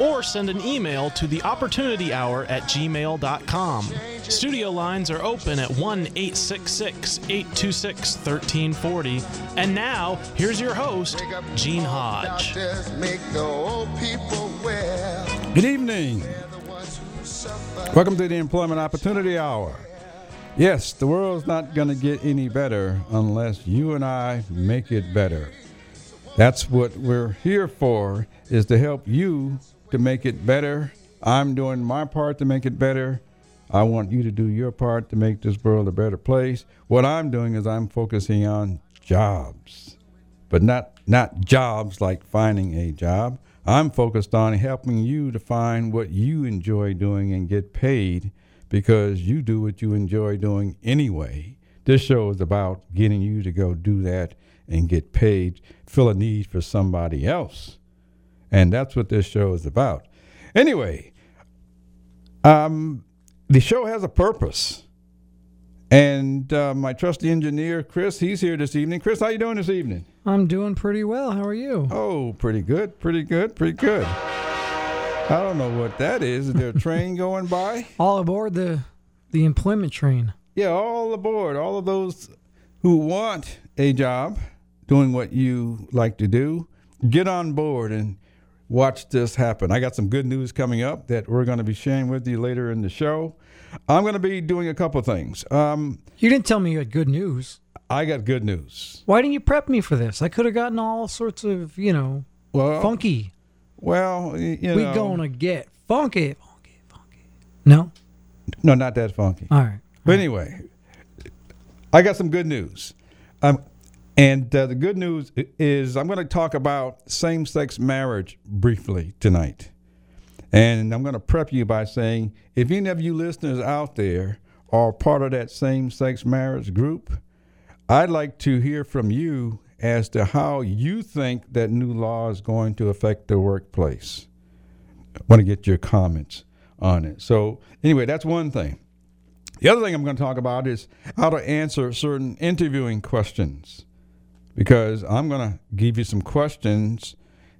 or send an email to the opportunity hour at gmail.com. Studio lines are open at 1 866 826 1340. And now, here's your host, Gene Hodge. Good evening. Welcome to the Employment Opportunity Hour. Yes, the world's not going to get any better unless you and I make it better. That's what we're here for is to help you to make it better. I'm doing my part to make it better. I want you to do your part to make this world a better place. What I'm doing is I'm focusing on jobs, but not not jobs like finding a job. I'm focused on helping you to find what you enjoy doing and get paid because you do what you enjoy doing anyway. This show is about getting you to go do that and get paid, fill a need for somebody else. And that's what this show is about. Anyway, um, the show has a purpose. And uh, my trusty engineer, Chris, he's here this evening. Chris, how you doing this evening? I'm doing pretty well. How are you? Oh, pretty good, pretty good, pretty good. I don't know what that is. Is there a train going by? All aboard the the employment train. Yeah, all aboard. All of those who want a job doing what you like to do, get on board and watch this happen. I got some good news coming up that we're going to be sharing with you later in the show. I'm going to be doing a couple things. Um, You didn't tell me you had good news. I got good news. Why didn't you prep me for this? I could have gotten all sorts of, you know, Well, funky. well, you We're gonna get funky, funky, funky. No, no, not that funky. all right. But anyway, I got some good news. Um, and uh, the good news is I'm going to talk about same sex marriage briefly tonight. And I'm going to prep you by saying if any of you listeners out there are part of that same sex marriage group, I'd like to hear from you as to how you think that new law is going to affect the workplace. I want to get your comments on it. So, anyway, that's one thing. The other thing I'm going to talk about is how to answer certain interviewing questions because I'm going to give you some questions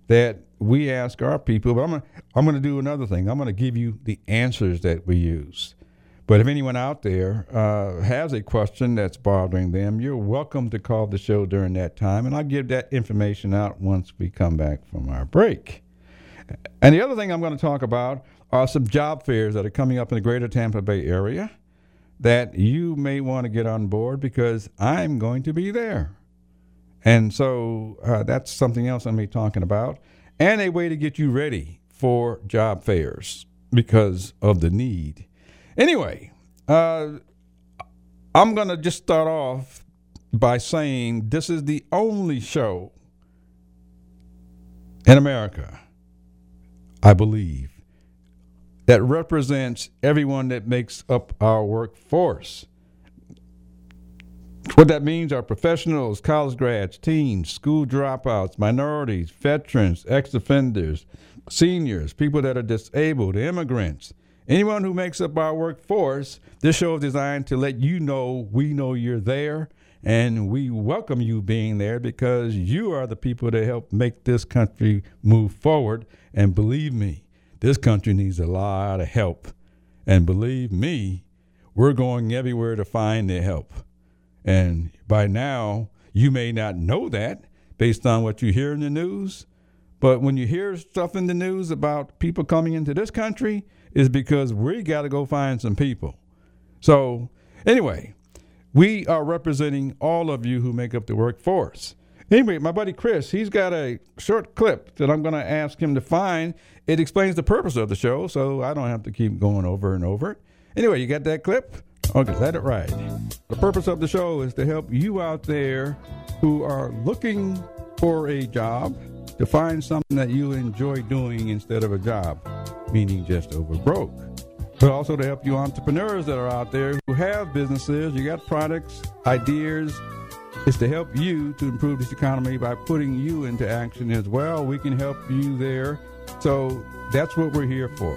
that we ask our people, but I'm going to, I'm going to do another thing. I'm going to give you the answers that we use. But if anyone out there uh, has a question that's bothering them, you're welcome to call the show during that time, and I'll give that information out once we come back from our break. And the other thing I'm going to talk about are some job fairs that are coming up in the greater Tampa Bay area that you may want to get on board because I'm going to be there. And so uh, that's something else I'm going to be talking about, and a way to get you ready for job fairs because of the need. Anyway, uh, I'm going to just start off by saying this is the only show in America, I believe, that represents everyone that makes up our workforce. What that means are professionals, college grads, teens, school dropouts, minorities, veterans, ex offenders, seniors, people that are disabled, immigrants, anyone who makes up our workforce. This show is designed to let you know we know you're there and we welcome you being there because you are the people that help make this country move forward. And believe me, this country needs a lot of help. And believe me, we're going everywhere to find the help. And by now, you may not know that based on what you hear in the news. But when you hear stuff in the news about people coming into this country, is because we got to go find some people. So, anyway, we are representing all of you who make up the workforce. Anyway, my buddy Chris, he's got a short clip that I'm going to ask him to find. It explains the purpose of the show, so I don't have to keep going over and over it. Anyway, you got that clip? Okay, let it ride. The purpose of the show is to help you out there who are looking for a job to find something that you enjoy doing instead of a job, meaning just over broke but also to help you entrepreneurs that are out there who have businesses, you got products, ideas. It's to help you to improve this economy by putting you into action as well. We can help you there. So that's what we're here for.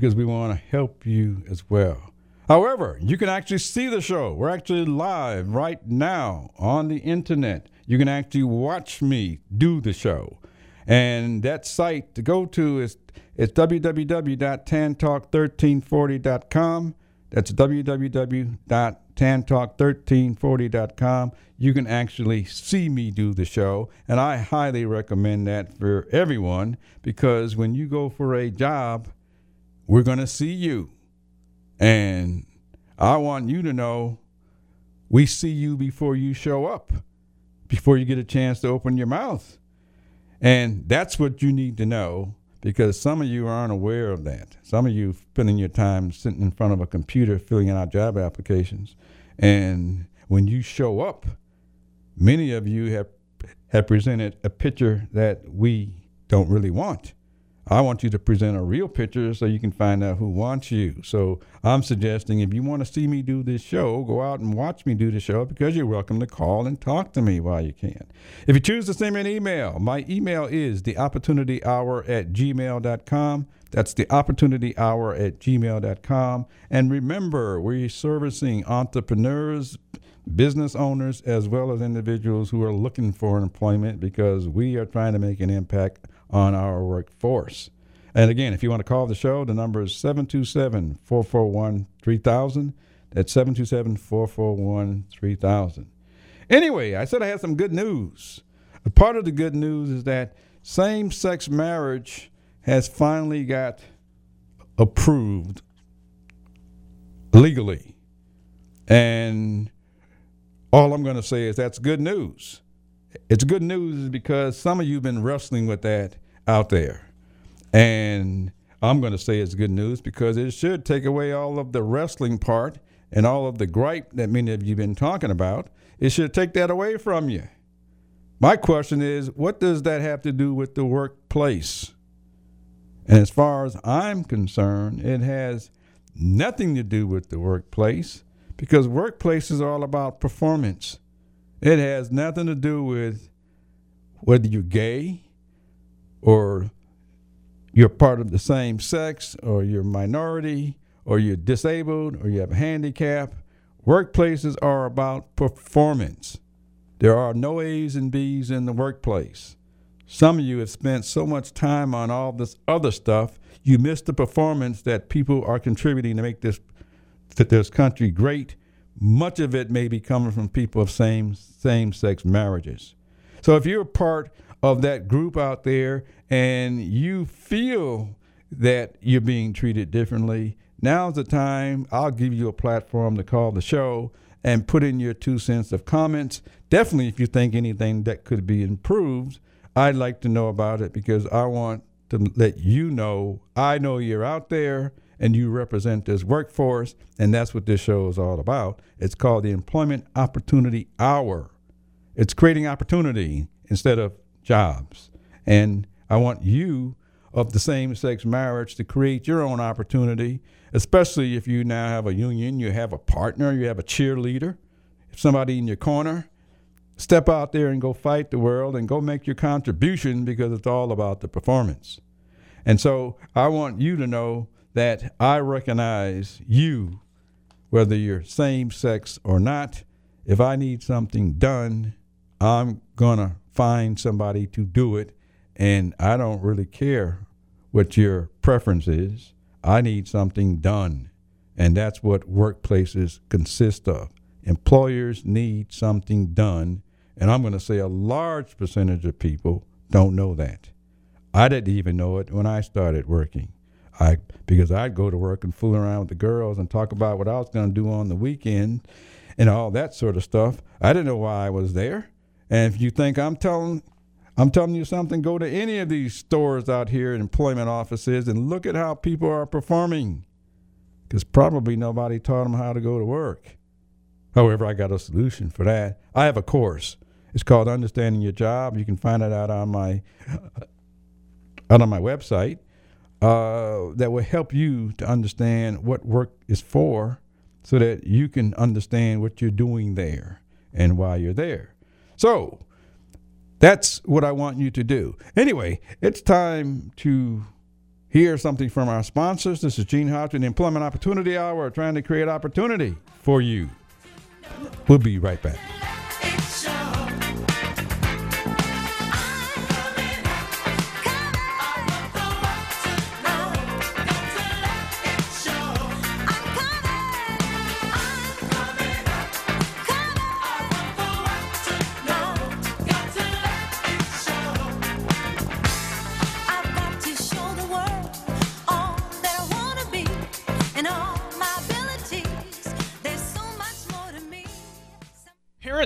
because we want to help you as well. However, you can actually see the show. We're actually live right now on the internet. You can actually watch me do the show. And that site to go to is it's www.tantalk1340.com. That's www.tantalk1340.com. You can actually see me do the show, and I highly recommend that for everyone because when you go for a job, we're going to see you. And I want you to know we see you before you show up, before you get a chance to open your mouth. And that's what you need to know because some of you aren't aware of that. Some of you spending your time sitting in front of a computer filling out job applications. And when you show up, many of you have have presented a picture that we don't really want. I want you to present a real picture so you can find out who wants you. So I'm suggesting if you want to see me do this show, go out and watch me do the show because you're welcome to call and talk to me while you can. If you choose to send me an email, my email is the opportunity hour at gmail.com. That's the opportunity hour at gmail.com. And remember, we're servicing entrepreneurs, business owners, as well as individuals who are looking for employment because we are trying to make an impact on our workforce. And again, if you want to call the show, the number is 727 441 3000. That's 727 441 3000. Anyway, I said I had some good news. A part of the good news is that same sex marriage has finally got approved legally. And all I'm going to say is that's good news. It's good news because some of you have been wrestling with that out there. And I'm going to say it's good news because it should take away all of the wrestling part and all of the gripe that many of you have been talking about. It should take that away from you. My question is what does that have to do with the workplace? And as far as I'm concerned, it has nothing to do with the workplace because workplaces are all about performance. It has nothing to do with whether you're gay or you're part of the same sex or you're minority or you're disabled or you have a handicap. Workplaces are about performance. There are no A's and B's in the workplace. Some of you have spent so much time on all this other stuff, you miss the performance that people are contributing to make this th- this country great, much of it may be coming from people of same same sex marriages. So if you're a part of that group out there and you feel that you're being treated differently, now's the time. I'll give you a platform to call the show and put in your two cents of comments. Definitely, if you think anything that could be improved, I'd like to know about it because I want to let you know I know you're out there and you represent this workforce, and that's what this show is all about. It's called the Employment Opportunity Hour. It's creating opportunity instead of jobs. And I want you of the same sex marriage to create your own opportunity, especially if you now have a union, you have a partner, you have a cheerleader, if somebody in your corner. Step out there and go fight the world and go make your contribution because it's all about the performance. And so I want you to know that I recognize you, whether you're same sex or not. If I need something done, I'm going to find somebody to do it. And I don't really care what your preference is. I need something done. And that's what workplaces consist of. Employers need something done. And I'm going to say a large percentage of people don't know that. I didn't even know it when I started working. I because I'd go to work and fool around with the girls and talk about what I was going to do on the weekend and all that sort of stuff. I didn't know why I was there. And if you think I'm telling I'm telling you something, go to any of these stores out here, employment offices, and look at how people are performing. Because probably nobody taught them how to go to work. However, I got a solution for that. I have a course. It's called Understanding Your Job. You can find it out on my out on my website. Uh, that will help you to understand what work is for, so that you can understand what you're doing there and why you're there. So that's what I want you to do. Anyway, it's time to hear something from our sponsors. This is Gene Hodgson, Employment Opportunity Hour, trying to create opportunity for you. We'll be right back.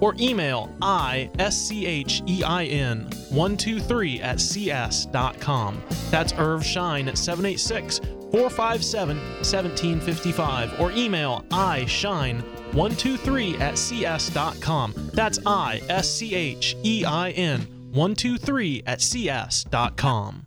or email ischein 123 at cs.com. That's Irv Schein at 786 457 1755 or email ischein 123 at cs.com. That's I S C H E I N 123 at cs.com.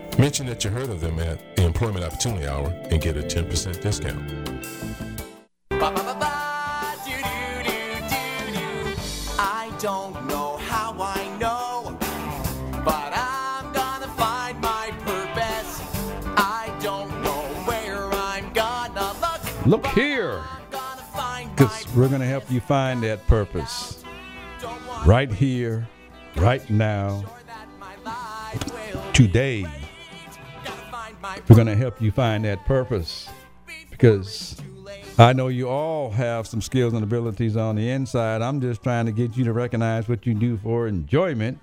Mention that you heard of them at the Employment Opportunity Hour and get a 10% discount. I don't know how I know, but I'm gonna find my purpose. I don't know where I'm gonna look. Look here, I'm gonna find because we're going to help you find that purpose right here, right now, that my life will today. We're going to help you find that purpose because I know you all have some skills and abilities on the inside. I'm just trying to get you to recognize what you do for enjoyment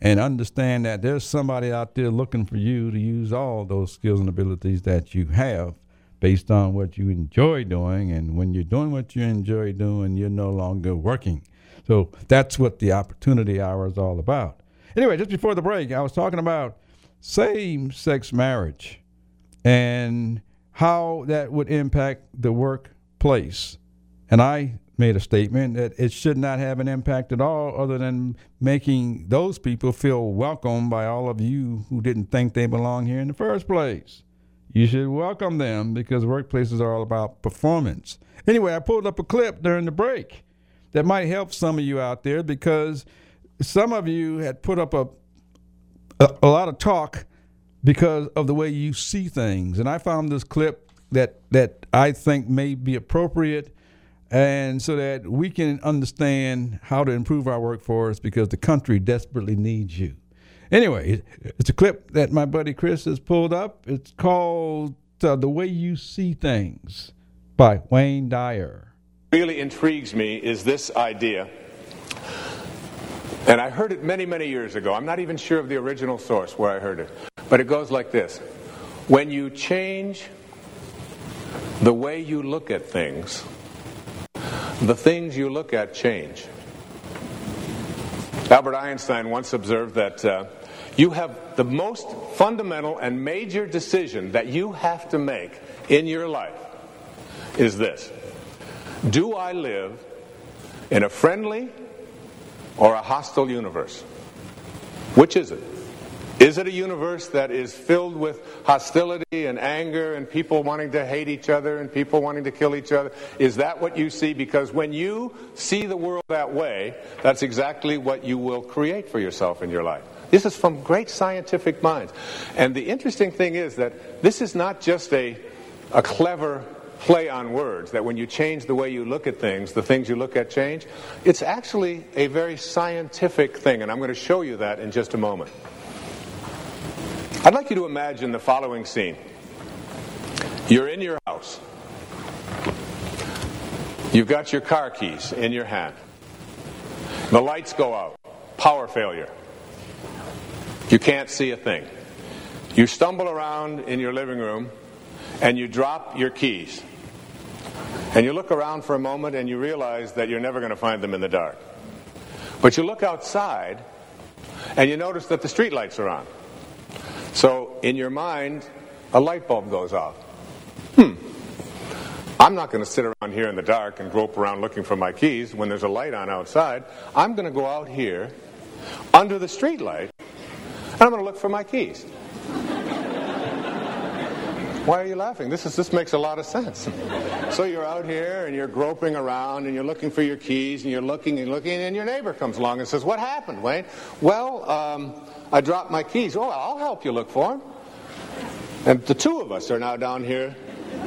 and understand that there's somebody out there looking for you to use all those skills and abilities that you have based on what you enjoy doing. And when you're doing what you enjoy doing, you're no longer working. So that's what the opportunity hour is all about. Anyway, just before the break, I was talking about same sex marriage and how that would impact the workplace. And I made a statement that it should not have an impact at all, other than making those people feel welcome by all of you who didn't think they belong here in the first place. You should welcome them because workplaces are all about performance. Anyway, I pulled up a clip during the break that might help some of you out there because some of you had put up a a, a lot of talk because of the way you see things. And I found this clip that that I think may be appropriate and so that we can understand how to improve our workforce because the country desperately needs you. Anyway, it's a clip that my buddy Chris has pulled up. It's called uh, The Way You See Things by Wayne Dyer. really intrigues me is this idea. And I heard it many, many years ago. I'm not even sure of the original source where I heard it. But it goes like this When you change the way you look at things, the things you look at change. Albert Einstein once observed that uh, you have the most fundamental and major decision that you have to make in your life is this Do I live in a friendly or a hostile universe? Which is it? Is it a universe that is filled with hostility and anger and people wanting to hate each other and people wanting to kill each other? Is that what you see? Because when you see the world that way, that's exactly what you will create for yourself in your life. This is from great scientific minds. And the interesting thing is that this is not just a, a clever play on words, that when you change the way you look at things, the things you look at change. It's actually a very scientific thing, and I'm going to show you that in just a moment. I'd like you to imagine the following scene. You're in your house. You've got your car keys in your hand. The lights go out. Power failure. You can't see a thing. You stumble around in your living room and you drop your keys. And you look around for a moment and you realize that you're never going to find them in the dark. But you look outside and you notice that the streetlights are on. So in your mind, a light bulb goes off. Hmm. I'm not going to sit around here in the dark and grope around looking for my keys when there's a light on outside. I'm going to go out here under the streetlight and I'm going to look for my keys. Why are you laughing? This is this makes a lot of sense. So you're out here and you're groping around and you're looking for your keys and you're looking and looking and your neighbor comes along and says, "What happened, Wayne?" Well, um, I dropped my keys. Oh, I'll help you look for them. And the two of us are now down here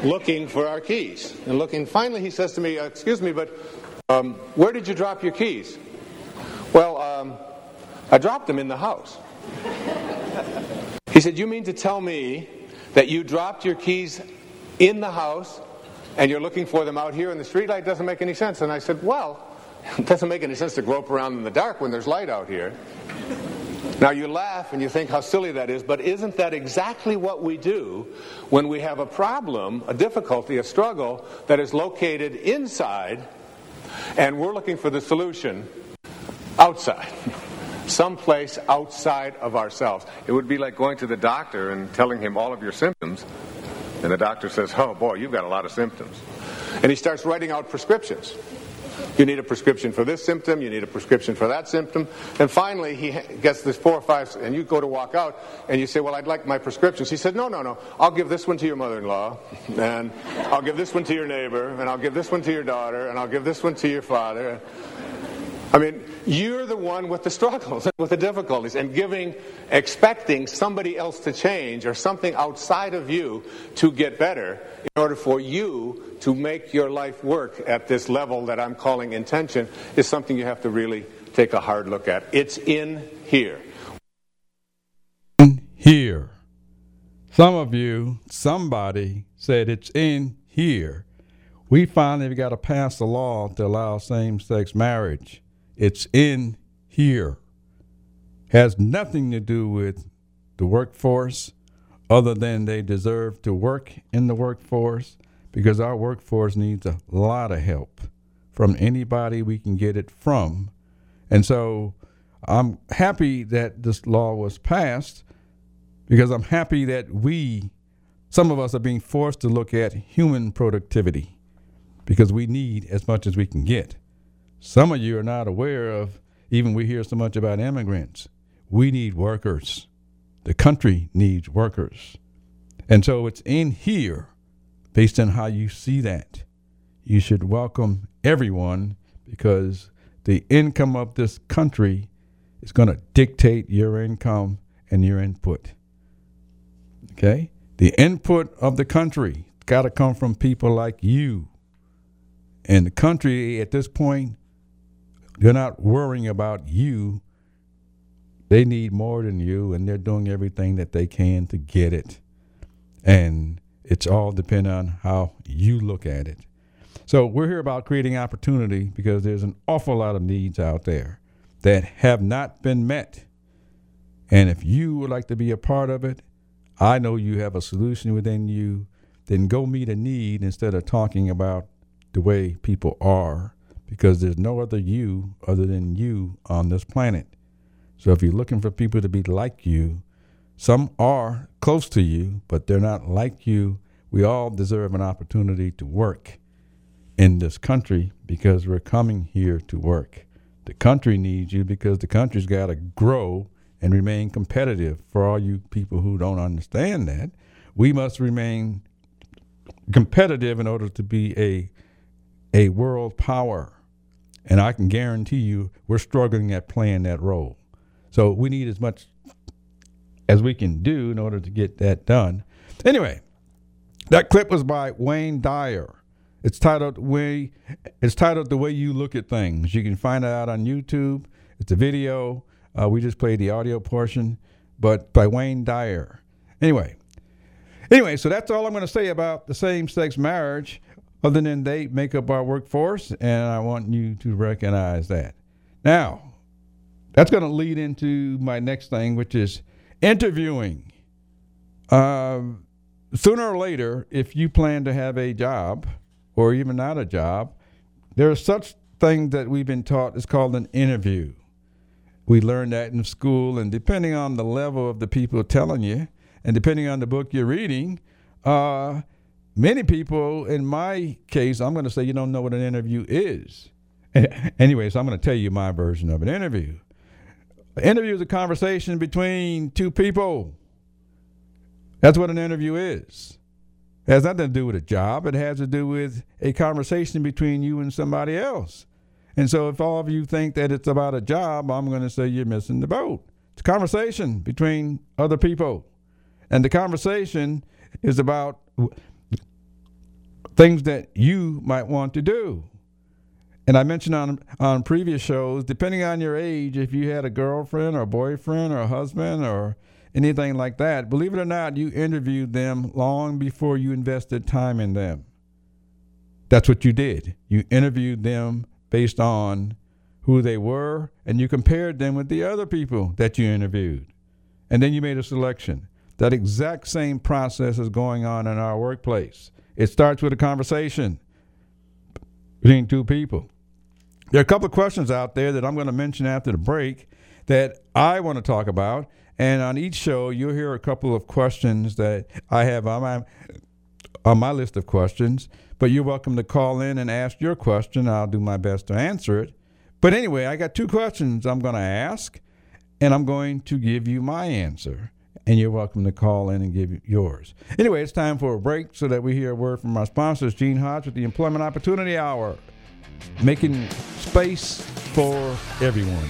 looking for our keys and looking. Finally, he says to me, uh, "Excuse me, but um, where did you drop your keys?" Well, um, I dropped them in the house. He said, "You mean to tell me?" That you dropped your keys in the house and you're looking for them out here in the streetlight doesn't make any sense. And I said, Well, it doesn't make any sense to grope around in the dark when there's light out here. Now you laugh and you think how silly that is, but isn't that exactly what we do when we have a problem, a difficulty, a struggle that is located inside and we're looking for the solution outside? someplace outside of ourselves. It would be like going to the doctor and telling him all of your symptoms, and the doctor says, Oh boy, you've got a lot of symptoms. And he starts writing out prescriptions. You need a prescription for this symptom, you need a prescription for that symptom. And finally, he gets this four or five, and you go to walk out, and you say, Well, I'd like my prescriptions. He said, No, no, no. I'll give this one to your mother in law, and I'll give this one to your neighbor, and I'll give this one to your daughter, and I'll give this one to your father. I mean, you're the one with the struggles, with the difficulties, and giving, expecting somebody else to change or something outside of you to get better in order for you to make your life work at this level that I'm calling intention is something you have to really take a hard look at. It's in here. In Here. Some of you, somebody said it's in here. We finally got to pass a law to allow same sex marriage. It's in here. Has nothing to do with the workforce, other than they deserve to work in the workforce because our workforce needs a lot of help from anybody we can get it from. And so I'm happy that this law was passed because I'm happy that we, some of us, are being forced to look at human productivity because we need as much as we can get. Some of you are not aware of, even we hear so much about immigrants. We need workers. The country needs workers. And so it's in here, based on how you see that. You should welcome everyone because the income of this country is going to dictate your income and your input. Okay? The input of the country got to come from people like you. And the country at this point, they're not worrying about you. They need more than you, and they're doing everything that they can to get it. And it's all dependent on how you look at it. So we're here about creating opportunity because there's an awful lot of needs out there that have not been met. And if you would like to be a part of it, I know you have a solution within you. Then go meet a need instead of talking about the way people are because there's no other you other than you on this planet. So if you're looking for people to be like you, some are close to you, but they're not like you. We all deserve an opportunity to work in this country because we're coming here to work. The country needs you because the country's got to grow and remain competitive. For all you people who don't understand that, we must remain competitive in order to be a a world power. And I can guarantee you we're struggling at playing that role. So we need as much as we can do in order to get that done. Anyway, that clip was by Wayne Dyer. It's titled "Way." It's titled "The Way You Look at Things." You can find it out on YouTube. It's a video. Uh, we just played the audio portion, but by Wayne Dyer. Anyway, anyway, so that's all I'm going to say about the same-sex marriage. Other than they make up our workforce, and I want you to recognize that. Now, that's going to lead into my next thing, which is interviewing. Um, sooner or later, if you plan to have a job or even not a job, there is such thing that we've been taught is called an interview. We learned that in school, and depending on the level of the people telling you, and depending on the book you're reading, uh, many people, in my case, I'm going to say you don't know what an interview is. anyway, so I'm going to tell you my version of an interview. An interview is a conversation between two people. That's what an interview is. It has nothing to do with a job. It has to do with a conversation between you and somebody else. And so, if all of you think that it's about a job, I'm going to say you're missing the boat. It's a conversation between other people. And the conversation is about things that you might want to do. And I mentioned on on previous shows, depending on your age, if you had a girlfriend or a boyfriend or a husband or anything like that, believe it or not, you interviewed them long before you invested time in them. That's what you did. You interviewed them based on who they were, and you compared them with the other people that you interviewed. And then you made a selection. That exact same process is going on in our workplace. It starts with a conversation between two people. There are a couple of questions out there that I'm going to mention after the break that I want to talk about. And on each show, you'll hear a couple of questions that I have on my, on my list of questions. But you're welcome to call in and ask your question. I'll do my best to answer it. But anyway, I got two questions I'm going to ask, and I'm going to give you my answer. And you're welcome to call in and give yours. Anyway, it's time for a break so that we hear a word from our sponsors, Gene Hodge with the Employment Opportunity Hour, making space for everyone.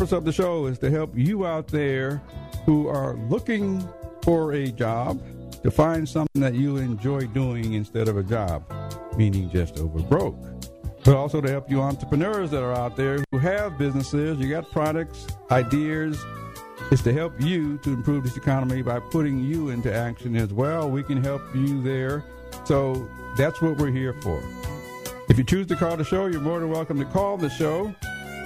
Purpose of the show is to help you out there who are looking for a job to find something that you enjoy doing instead of a job, meaning just over broke. But also to help you entrepreneurs that are out there who have businesses, you got products, ideas, is to help you to improve this economy by putting you into action as well. We can help you there. So that's what we're here for. If you choose to call the show, you're more than welcome to call the show.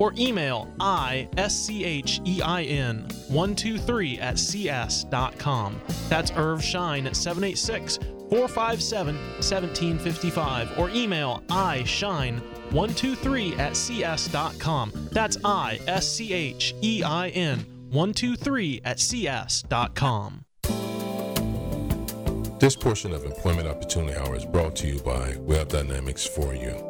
or email I-S-C-H-E-I-N 123 at cs.com. That's Irv Schein at 786 457 1755 or email ischein 123 at cs.com. That's I-S-C-H-E-I-N 123 at cs.com. This portion of Employment Opportunity Hour is brought to you by Web Dynamics for You.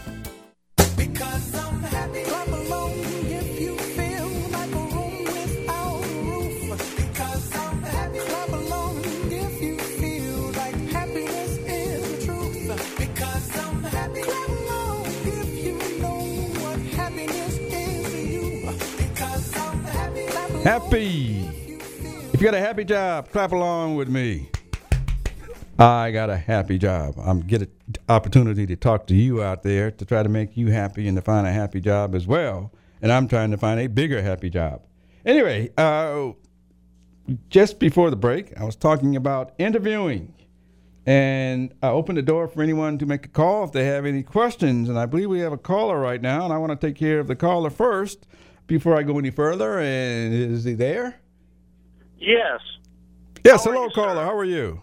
Happy. If you got a happy job, clap along with me. I got a happy job. I'm get an opportunity to talk to you out there to try to make you happy and to find a happy job as well. And I'm trying to find a bigger happy job. Anyway, uh, just before the break, I was talking about interviewing. And I opened the door for anyone to make a call if they have any questions. And I believe we have a caller right now, and I want to take care of the caller first before I go any further. And is he there? Yes, Yes, How hello, you, sir? caller. How are you?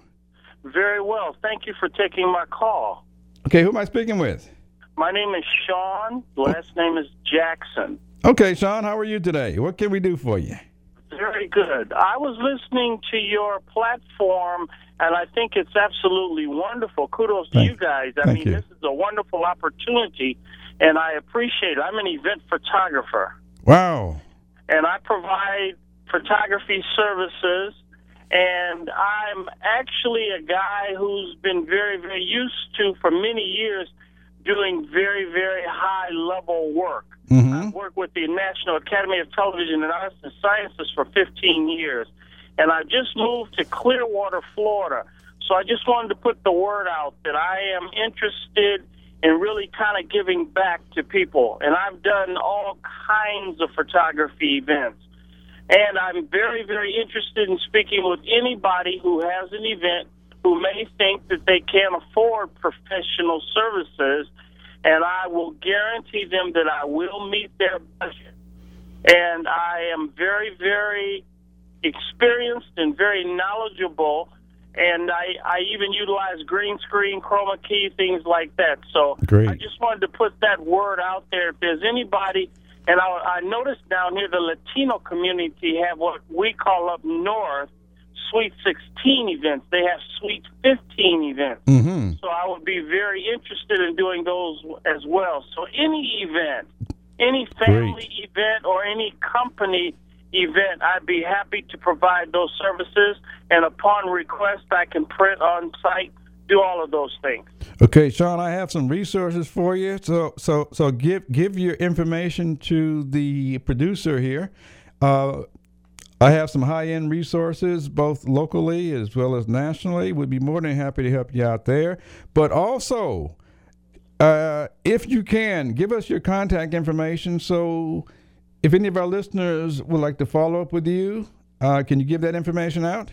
very well. Thank you for taking my call. Okay, who am I speaking with? My name is Sean. Last name is Jackson. Okay, Sean, how are you today? What can we do for you? Very good. I was listening to your platform, and I think it's absolutely wonderful. Kudos to you guys. I mean, you. this is a wonderful opportunity, and I appreciate it. I'm an event photographer, Wow. and I provide photography services. And I'm actually a guy who's been very, very used to, for many years, doing very, very high level work. Mm-hmm. I've worked with the National Academy of Television and Arts and Sciences for 15 years, and I just moved to Clearwater, Florida. So I just wanted to put the word out that I am interested in really kind of giving back to people, and I've done all kinds of photography events. And I'm very, very interested in speaking with anybody who has an event who may think that they can't afford professional services, and I will guarantee them that I will meet their budget. And I am very, very experienced and very knowledgeable and I, I even utilize green screen, chroma key, things like that. So Great. I just wanted to put that word out there. If there's anybody, and I, I noticed down here the Latino community have what we call up north Sweet 16 events. They have Sweet 15 events. Mm-hmm. So I would be very interested in doing those as well. So any event, any family event, or any company event, I'd be happy to provide those services. And upon request, I can print on site, do all of those things. Okay, Shawn, I have some resources for you. So, so, so give give your information to the producer here. Uh, I have some high end resources, both locally as well as nationally. We'd be more than happy to help you out there. But also, uh, if you can, give us your contact information. So, if any of our listeners would like to follow up with you, uh, can you give that information out?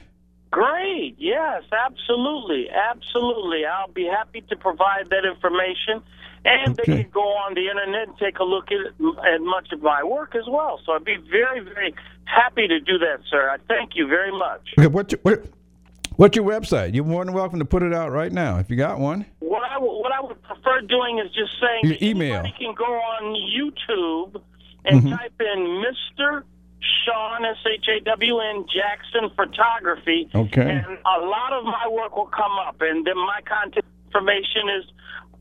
Great. Yes, absolutely. Absolutely. I'll be happy to provide that information. And Okay. they can go on the internet and take a look at, at much of my work as well. So I'd be very, very happy to do that, sir. I thank you very much. Okay, what's your, what, what's your website? You're more than welcome to put it out right now if you got one. What I, what I would prefer doing is just saying Your email. anybody can go on YouTube and type in Mr. Shawn S H A W N Jackson Photography. Okay. And a lot of my work will come up, and then my contact information is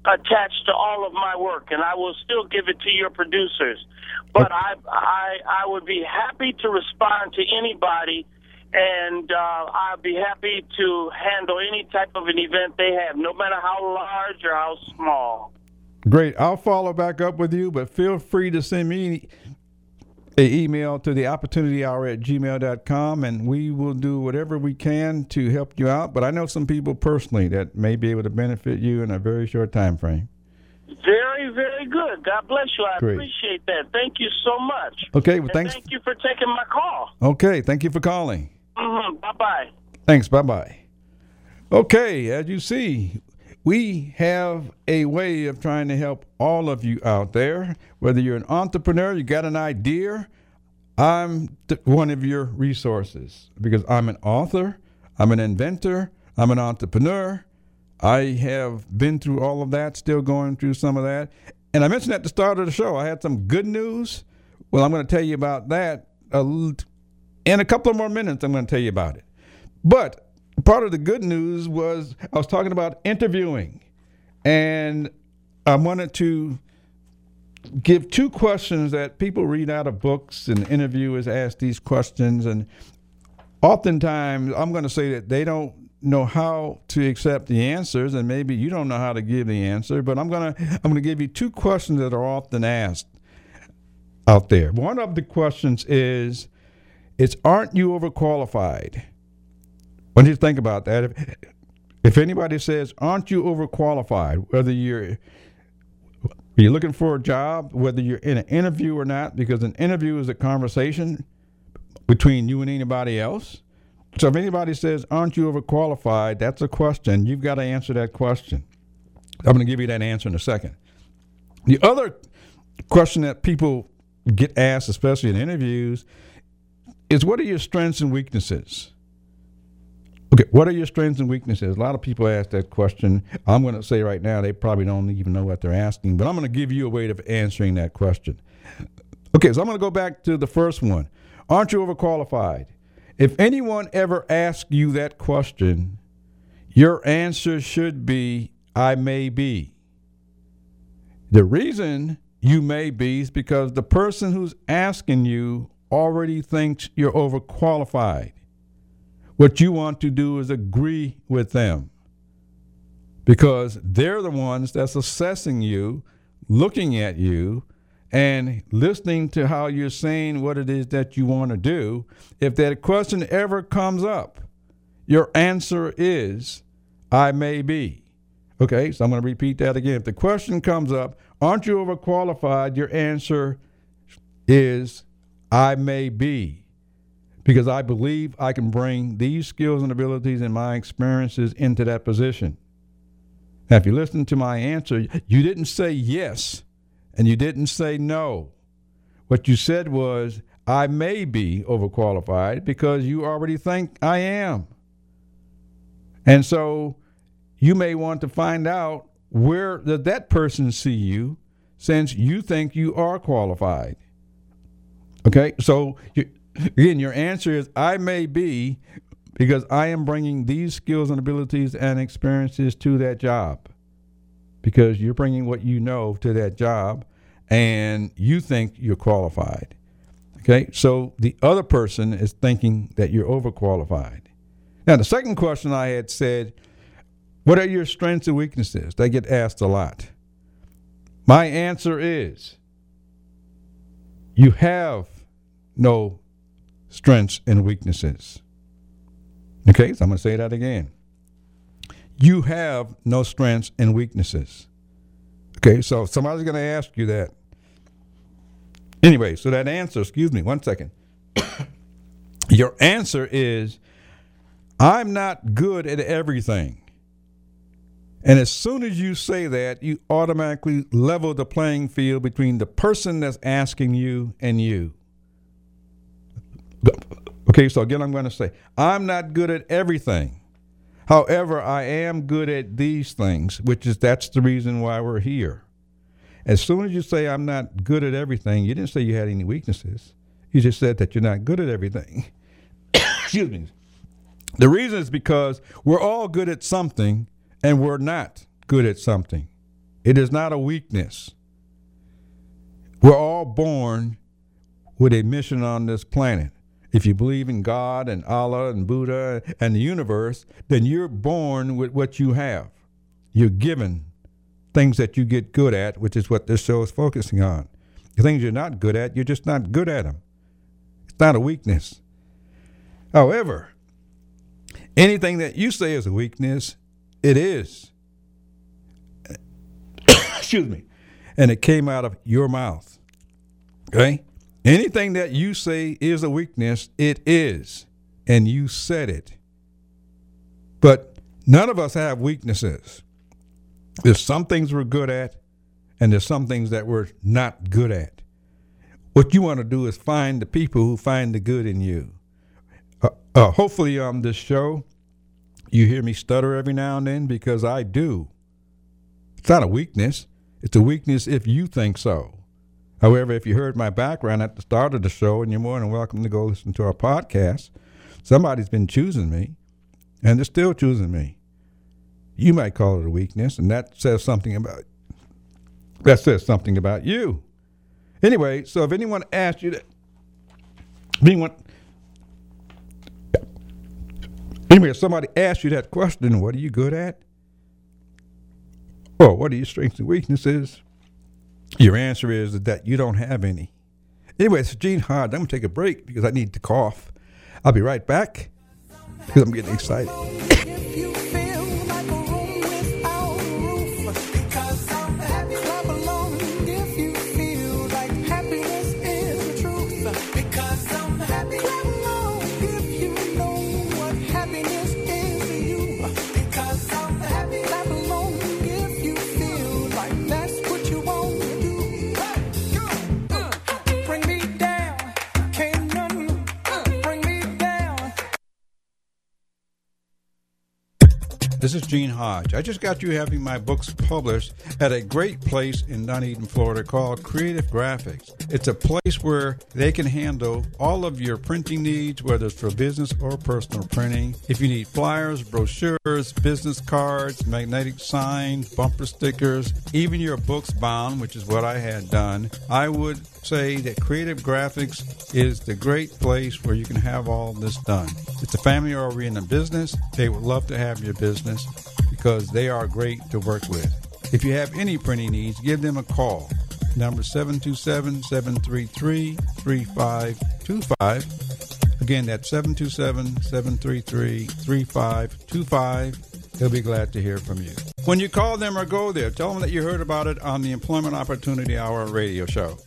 attached to all of my work, and I will still give it to your producers. But I, I, I would be happy to respond to anybody, and uh, I'd be happy to handle any type of an event they have, no matter how large or how small. Great. I'll follow back up with you, but feel free to send me an email to the opportunity hour at gmail.com and we will do whatever we can to help you out. But I know some people personally that may be able to benefit you in a very short time frame. Very, very good. God bless you. I Great. appreciate that. Thank you so much. Okay, well, And thanks. thank you for taking my call. Okay, thank you for calling. hmm Bye bye. Thanks. Bye bye. Okay, as you see, we have a way of trying to help all of you out there. Whether you're an entrepreneur, you got an idea, I'm one of your resources because I'm an author, I'm an inventor, I'm an entrepreneur. I have been through all of that, still going through some of that. And I mentioned at the start of the show, I had some good news. Well, I'm going to tell you about that in a couple of more minutes. I'm going to tell you about it. But part of the good news was I was talking about interviewing, and I wanted to give two questions that people read out of books, and interviewers ask these questions, and oftentimes I'm going to say that they don't know how to accept the answers, and maybe you don't know how to give the answer. But I'm gonna I'm going to give you two questions that are often asked out there. One of the questions is, "It's aren't you overqualified?" Do you think about that? If, if anybody says, "Aren't you overqualified?" Whether you're you're looking for a job, whether you're in an interview or not, because an interview is a conversation between you and anybody else. So if anybody says, "Aren't you overqualified?" That's a question. You've got to answer that question. I'm going to give you that answer in a second. The other question that people get asked, especially in interviews, is, "What are your strengths and weaknesses?" Okay, what are your strengths and weaknesses? A lot of people ask that question. I'm going to say right now they probably don't even know what they're asking, but I'm going to give you a way of answering that question. Okay, so I'm going to go back to the first one. Aren't you overqualified? If anyone ever asks you that question, your answer should be, I may be. The reason you may be is because the person who's asking you already thinks you're overqualified. What you want to do is agree with them because they're the ones that's assessing you, looking at you, and listening to how you're saying what it is that you want to do. If that question ever comes up, your answer is, I may be. Okay, so I'm going to repeat that again. If the question comes up, aren't you overqualified? Your answer is, I may be because I believe I can bring these skills and abilities and my experiences into that position. Now, if you listen to my answer, you didn't say yes and you didn't say no. What you said was, I may be overqualified because you already think I am. And so you may want to find out where does that person see you since you think you are qualified. Okay, so you, again, your answer is I may be because I am bringing these skills and abilities and experiences to that job. Because you're bringing what you know to that job and you think you're qualified. Okay, so the other person is thinking that you're overqualified. Now, the second question I had said, What are your strengths and weaknesses? They get asked a lot. My answer is, You have no strengths and weaknesses. Okay, so I'm going to say that again. You have no strengths and weaknesses. Okay, so somebody's going to ask you that. Anyway, so that answer, excuse me, one second. Your answer is I'm not good at everything. And as soon as you say that, you automatically level the playing field between the person that's asking you and you. Okay, so again, I'm going to say, I'm not good at everything. However, I am good at these things, which is that's the reason why we're here. As soon as you say I'm not good at everything, you didn't say you had any weaknesses. You just said that you're not good at everything. Excuse me. The reason is because we're all good at something and we're not good at something. It is not a weakness. We're all born with a mission on this planet. If you believe in God and Allah and Buddha and the universe, then you're born with what you have. You're given things that you get good at, which is what this show is focusing on. The things you're not good at, you're just not good at them. It's not a weakness. However, anything that you say is a weakness, it is. Excuse me. And it came out of your mouth. Okay? Anything that you say is a weakness, it is. And you said it. But none of us have weaknesses. There's some things we're good at, and there's some things that we're not good at. What you want to do is find the people who find the good in you. Uh, uh, hopefully, on this show, you hear me stutter every now and then because I do. It's not a weakness, it's a weakness if you think so. However, if you heard my background at the start of the show, and you're more than welcome to go listen to our podcast, somebody's been choosing me, and they're still choosing me. You might call it a weakness, and that says something about that says something about you. Anyway, so if anyone asks you that, anyone, anyway, if somebody asks you that question, what are you good at? Or what are your strengths and weaknesses? Your answer is that you don't have any. Anyway, it's Gene Hodge. I'm going to take a break because I need to cough. I'll be right back because I'm getting excited. This is Gene Hodge. I just got you having my books published at a great place in Dunedin, Florida called Creative Graphics. It's a place where they can handle all of your printing needs, whether it's for business or personal printing. If you need flyers, brochures, business cards, magnetic signs, bumper stickers, even your books bound, which is what I had done, I would say that Creative Graphics is the great place where you can have all this done. It's a family oriented business. They would love to have your business because they are great to work with. If you have any printing needs, give them a call. Number 727 733 3525. Again, that's 727 733 3525. They'll be glad to hear from you. When you call them or go there, tell them that you heard about it on the Employment Opportunity Hour radio show.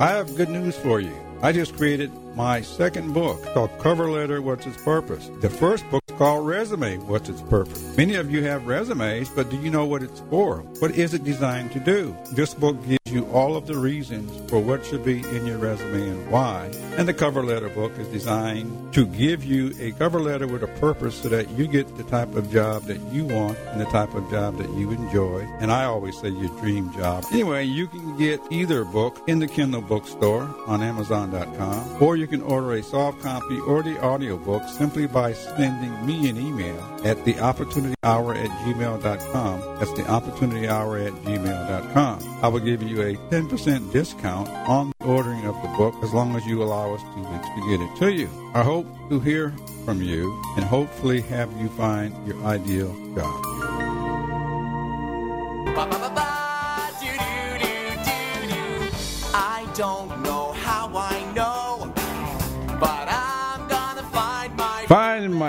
I have good news for you. I just created my second book called Cover Letter What's Its Purpose. The first book is called Resume What's Its Purpose. Many of you have resumes, but do you know what it's for? What is it designed to do? This book gives you all of the reasons for what should be in your resume and why. And the cover letter book is designed to give you a cover letter with a purpose so that you get the type of job that you want and the type of job that you enjoy. And I always say your dream job. Anyway, you can get either book in the Kindle bookstore on Amazon.com, or you can order a soft copy or the audiobook simply by sending me an email at theopportunityhour at gmail.com. That's the opportunity hour at gmail.com. I will give you a 10% discount on the ordering of the book as long as you allow us two weeks to get it to you. I hope to hear from you and hopefully have you find your ideal job. I don't know how I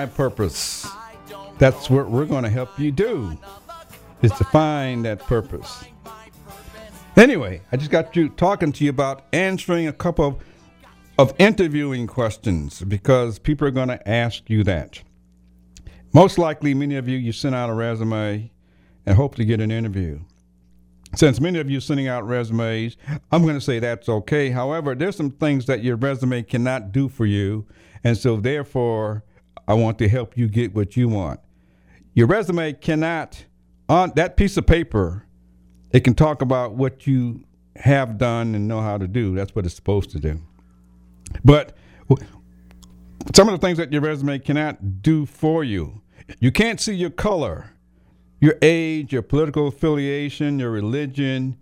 Purpose. That's what we're going to help you do, is to find that purpose. Anyway, I just got you talking to you about answering a couple of, of interviewing questions because people are going to ask you that. Most likely, many of you, you sent out a resume and hope to get an interview. Since many of you sending out resumes, I'm going to say that's okay. However, there's some things that your resume cannot do for you, and so therefore, I want to help you get what you want. Your resume cannot, on that piece of paper, it can talk about what you have done and know how to do. That's what it's supposed to do. But some of the things that your resume cannot do for you, you can't see your color, your age, your political affiliation, your religion.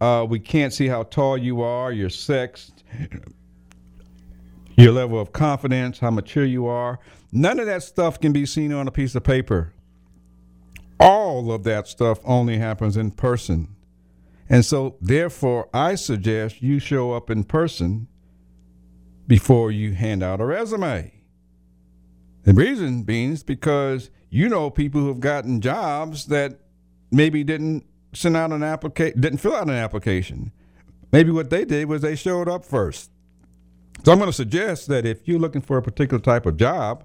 Uh, we can't see how tall you are, your sex, your level of confidence, how mature you are. None of that stuff can be seen on a piece of paper. All of that stuff only happens in person. And so, therefore, I suggest you show up in person before you hand out a resume. The reason being is because you know people who have gotten jobs that maybe didn't send out an application, didn't fill out an application. Maybe what they did was they showed up first. So I'm going to suggest that if you're looking for a particular type of job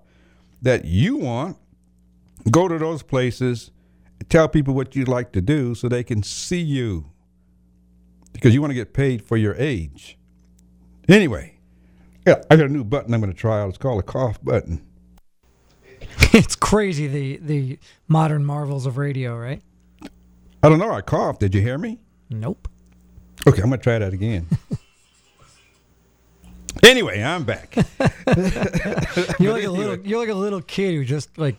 that you want, go to those places, tell people what you'd like to do so they can see you. Because you want to get paid for your age. Anyway, yeah, I got a new button I'm going to try out. It's called a cough button. it's crazy the the modern marvels of radio, right? I don't know. I coughed. Did you hear me? Nope. Okay, I'm going to try that again. anyway, I'm back. You're like a little you're like a little kid who just like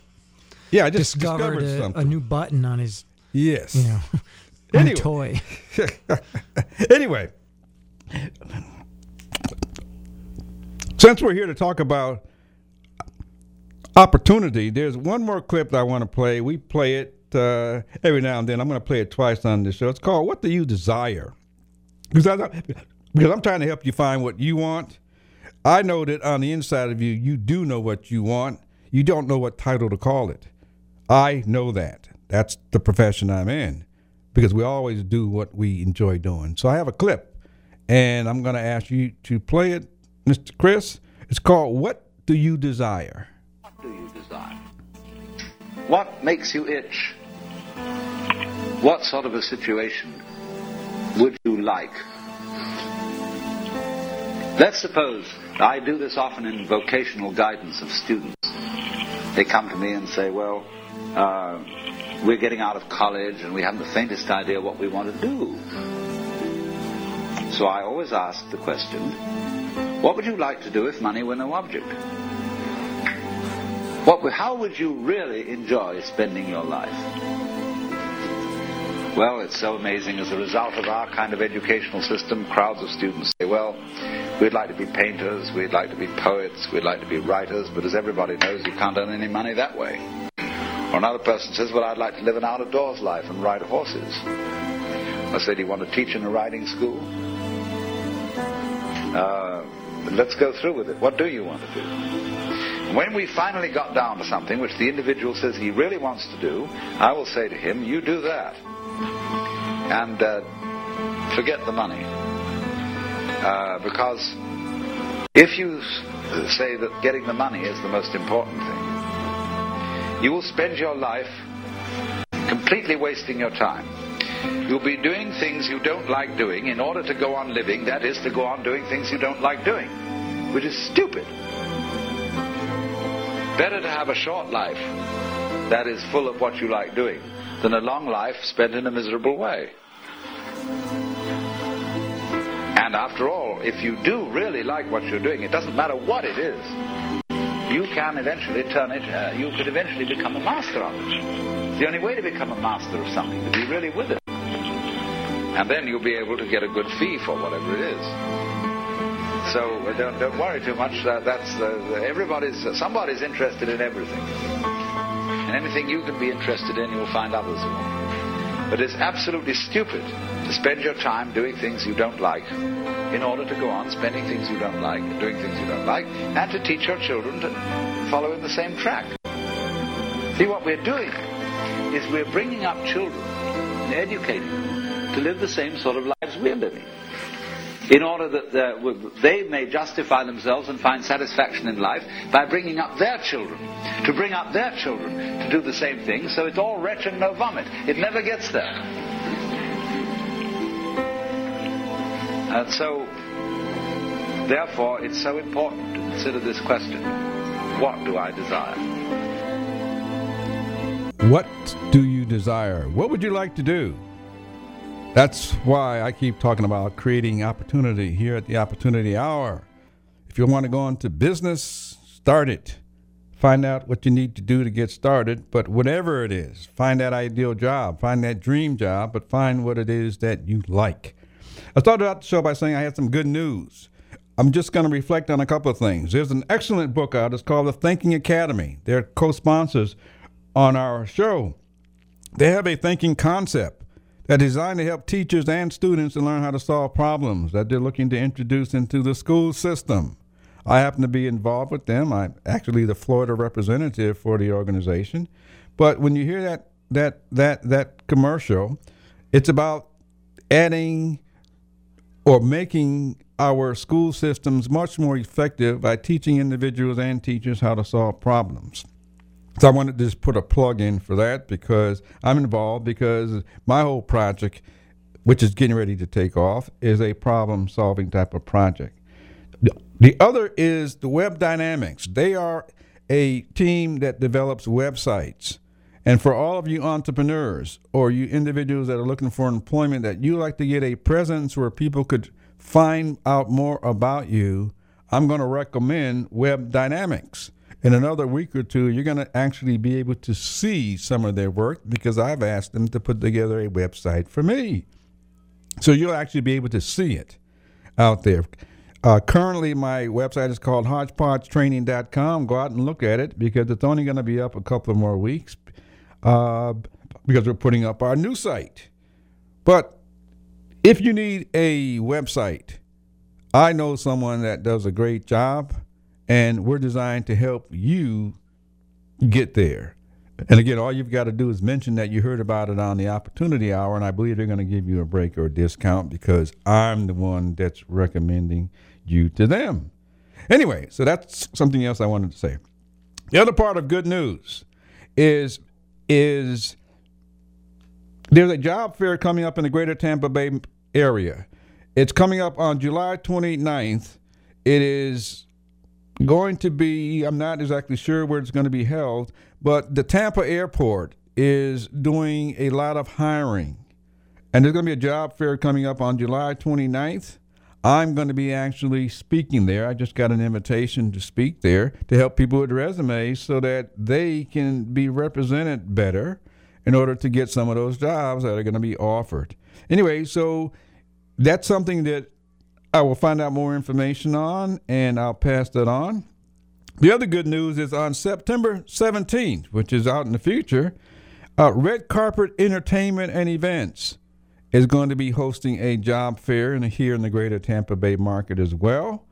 Yeah, I just discovered, discovered, a, something. a new button on his yes. you know Anyway. toy. anyway, since we're here to talk about opportunity, there's one more clip that I want to play. We play it uh, every now and then. I'm going to play it twice on this show. It's called "What Do You Desire?" Because, I, because I'm trying to help you find what you want. I know that on the inside of you, you do know what you want. You don't know what title to call it. I know that. That's the profession I'm in because we always do what we enjoy doing. So I have a clip, and I'm going to ask you to play it, Mr. Chris. It's called "What Do You Desire?" What do you desire? What makes you itch? What sort of a situation would you like? Let's suppose I do this often in vocational guidance of students. They come to me and say, Well, uh, we're getting out of college and we haven't the faintest idea what we want to do. So I always ask the question, What would you like to do if money were no object? What, how would you really enjoy spending your life? Well, it's so amazing. As a result of our kind of educational system, crowds of students say, well, we'd like to be painters, we'd like to be poets, we'd like to be writers, but as everybody knows, you can't earn any money that way. Or another person says, well, I'd like to live an out-of-doors life and ride horses. I say, do you want to teach in a riding school? Uh, let's go through with it. What do you want to do? When we finally got down to something which the individual says he really wants to do, I will say to him, you do that. And uh, forget the money. Uh, because If you say that getting the money is the most important thing, you will spend your life completely wasting your time. You'll be doing things you don't like doing in order to go on living, that is, to go on doing things you don't like doing, which is stupid. Better to have a short life that is full of what you like doing than a long life spent in a miserable way. And after all, if you do really like what you're doing, it doesn't matter what it is, you can eventually turn it, uh, you could eventually become a master of it. It's the only way to become a master of something, to be really with it. And then you'll be able to get a good fee for whatever it is. So uh, don't, don't worry too much. That, that's uh, everybody's, uh, somebody's interested in everything. And anything you can be interested in, you'll find others. But it's absolutely stupid to spend your time doing things you don't like in order to go on spending things you don't like, doing things you don't like, and to teach your children to follow in the same track. See, what we're doing is we're bringing up children and educating them to live the same sort of lives we're living in order that they may justify themselves and find satisfaction in life by bringing up their children, to bring up their children to do the same thing, so it's all retch and no vomit. It never gets there. And so, therefore, it's so important to consider this question what do I desire? What do you desire? What would you like to do? That's why I keep talking about creating opportunity here at the Opportunity Hour. If you want to go into business, start it. Find out what you need to do to get started, but whatever it is, find that ideal job, find that dream job, but find what it is that you like. I started out the show by saying I had some good news. I'm just going to reflect on a couple of things. There's an excellent book out. It's called The Thinking Academy. They're co sponsors on our show. They have a thinking concept is designed to help teachers and students to learn how to solve problems that they're looking to introduce into the school system. I happen to be involved with them. I'm actually the Florida representative for the organization. But when you hear that that that that commercial, it's about adding or making our school systems much more effective by teaching individuals and teachers how to solve problems. So I wanted to just put a plug in for that because I'm involved because my whole project, which is getting ready to take off, is a problem solving type of project. The- The other is the Web Dynamics. They are a team that develops websites. And for all of you entrepreneurs or you individuals that are looking for employment that you like to get a presence where people could find out more about you, I'm going to recommend Web Dynamics. In another week or two, you're going to actually be able to see some of their work because I've asked them to put together a website for me. So you'll actually be able to see it out there. Uh, currently, my website is called hodgepodgetraining.com. Go out and look at it because it's only going to be up a couple of more weeks uh, because we're putting up our new site. But if you need a website, I know someone that does a great job, and we're designed to help you get there. And again, all you've got to do is mention that you heard about it on the Opportunity Hour, and I believe they're going to give you a break or a discount because I'm the one that's recommending you to them. Anyway, so that's something else I wanted to say. The other part of good news is is there's a job fair coming up in the greater Tampa Bay area. It's coming up on July 29th. It is going to be, I'm not exactly sure where it's going to be held, but the Tampa airport is doing a lot of hiring. And there's going to be a job fair coming up on July 29th. I'm going to be actually speaking there. I just got an invitation to speak there to help people with resumes so that they can be represented better in order to get some of those jobs that are going to be offered. Anyway, so that's something that I will find out more information on and I'll pass that on. The other good news is on September 17th, which is out in the future, uh, Red Carpet Entertainment and Events is going to be hosting a job fair in, here in the greater Tampa Bay market as well.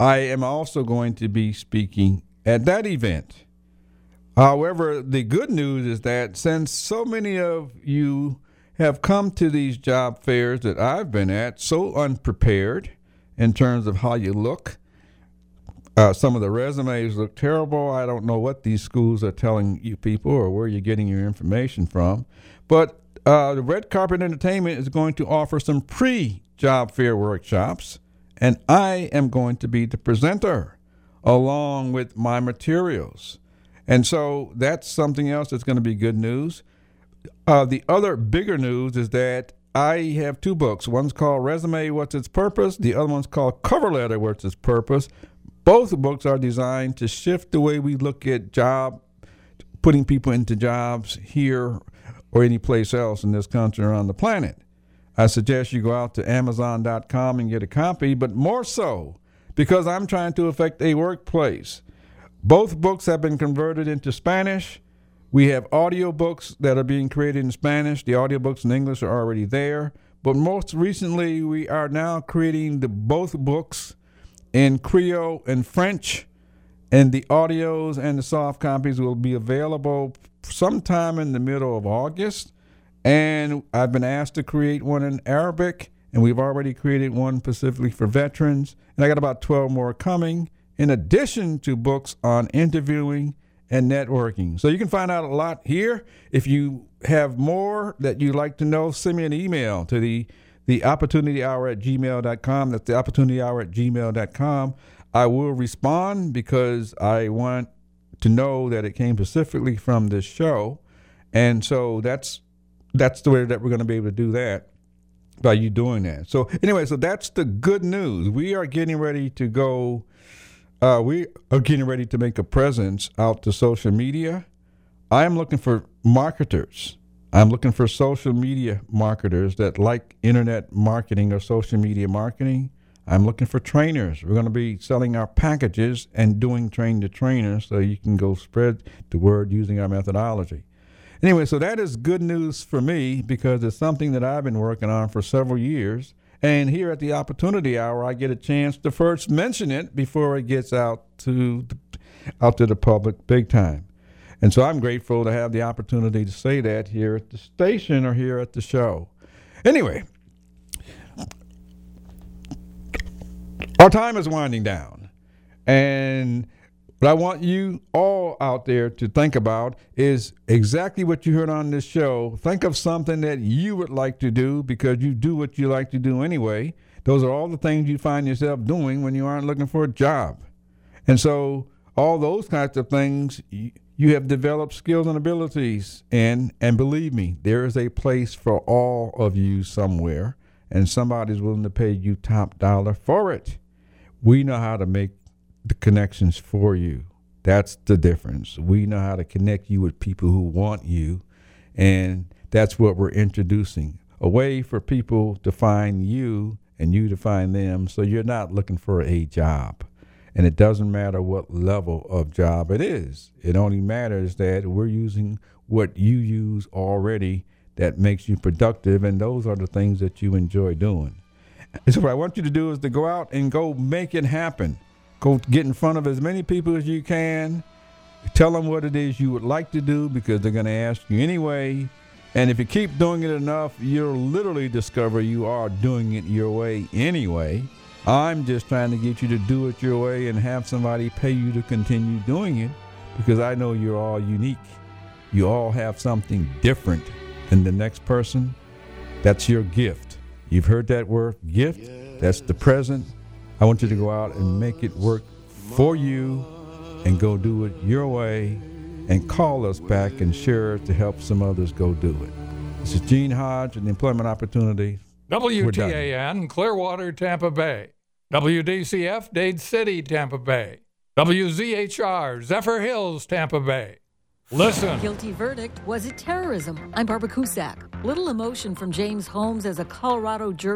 I am also going to be speaking at that event. However, the good news is that since so many of you have come to these job fairs that I've been at so unprepared in terms of how you look, Uh, some of the resumes look terrible. I don't know what these schools are telling you people or where you're getting your information from. But uh, the Red Carpet Entertainment is going to offer some pre job fair workshops, and I am going to be the presenter along with my materials. And so that's something else that's going to be good news. Uh, the other bigger news is that I have two books. One's called Resume What's Its Purpose, the other one's called Cover Letter What's Its Purpose. Both books are designed to shift the way we look at job, putting people into jobs here or any place else in this country or on the planet. I suggest you go out to Amazon.com and get a copy, but more so because I'm trying to affect a workplace. Both books have been converted into Spanish. We have audiobooks that are being created in Spanish. The audiobooks in English are already there. But most recently, we are now creating the both books in Creole and French. And the audios and the soft copies will be available sometime in the middle of August. And I've been asked to create one in Arabic, and we've already created one specifically for veterans. And I got about 12 more coming, in addition to books on interviewing and networking. So you can find out a lot here. If you have more that you'd like to know, send me an email to the the opportunity hour at gmail.com. That's the opportunity hour at gmail.com. I will respond because I want to know that it came specifically from this show. And so that's that's the way that we're going to be able to do that by you doing that. So anyway, so that's the good news. We are getting ready to go. Uh, we are getting ready to make a presence out to social media. I am looking for marketers. I'm looking for social media marketers that like internet marketing or social media marketing. I'm looking for trainers. We're going to be selling our packages and doing train to trainers so you can go spread the word using our methodology. Anyway, so that is good news for me because it's something that I've been working on for several years. And here at the Opportunity Hour, I get a chance to first mention it before it gets out to the, out to the public big time. And so I'm grateful to have the opportunity to say that here at the station or here at the show. Anyway, our time is winding down. And what I want you all out there to think about is exactly what you heard on this show. Think of something that you would like to do because you do what you like to do anyway. Those are all the things you find yourself doing when you aren't looking for a job. And so, all those kinds of things, you, have developed skills and abilities. And, and believe me, there is a place for all of you somewhere, and somebody's willing to pay you top dollar for it. We know how to make the connections for you. That's the difference. We know how to connect you with people who want you, and that's what we're introducing a way for people to find you and you to find them so you're not looking for a job. And it doesn't matter what level of job it is, it only matters that we're using what you use already that makes you productive, and those are the things that you enjoy doing. And so, what I want you to do is to go out and go make it happen. Go get in front of as many people as you can. Tell them what it is you would like to do because they're going to ask you anyway. And if you keep doing it enough, you'll literally discover you are doing it your way anyway. I'm just trying to get you to do it your way and have somebody pay you to continue doing it because I know you're all unique. You all have something different than the next person. That's your gift. You've heard that word gift? That's the present. I want you to go out and make it work for you and go do it your way and call us back and share it to help some others go do it. This is Gene Hodge and the Employment Opportunity. We're. WTAN, Clearwater, Tampa Bay. WDCF, Dade City, Tampa Bay. WZHR, Zephyrhills, Tampa Bay. Listen. Guilty verdict. Was it terrorism? I'm Barbara Cusack. Little emotion from James Holmes as a Colorado jury.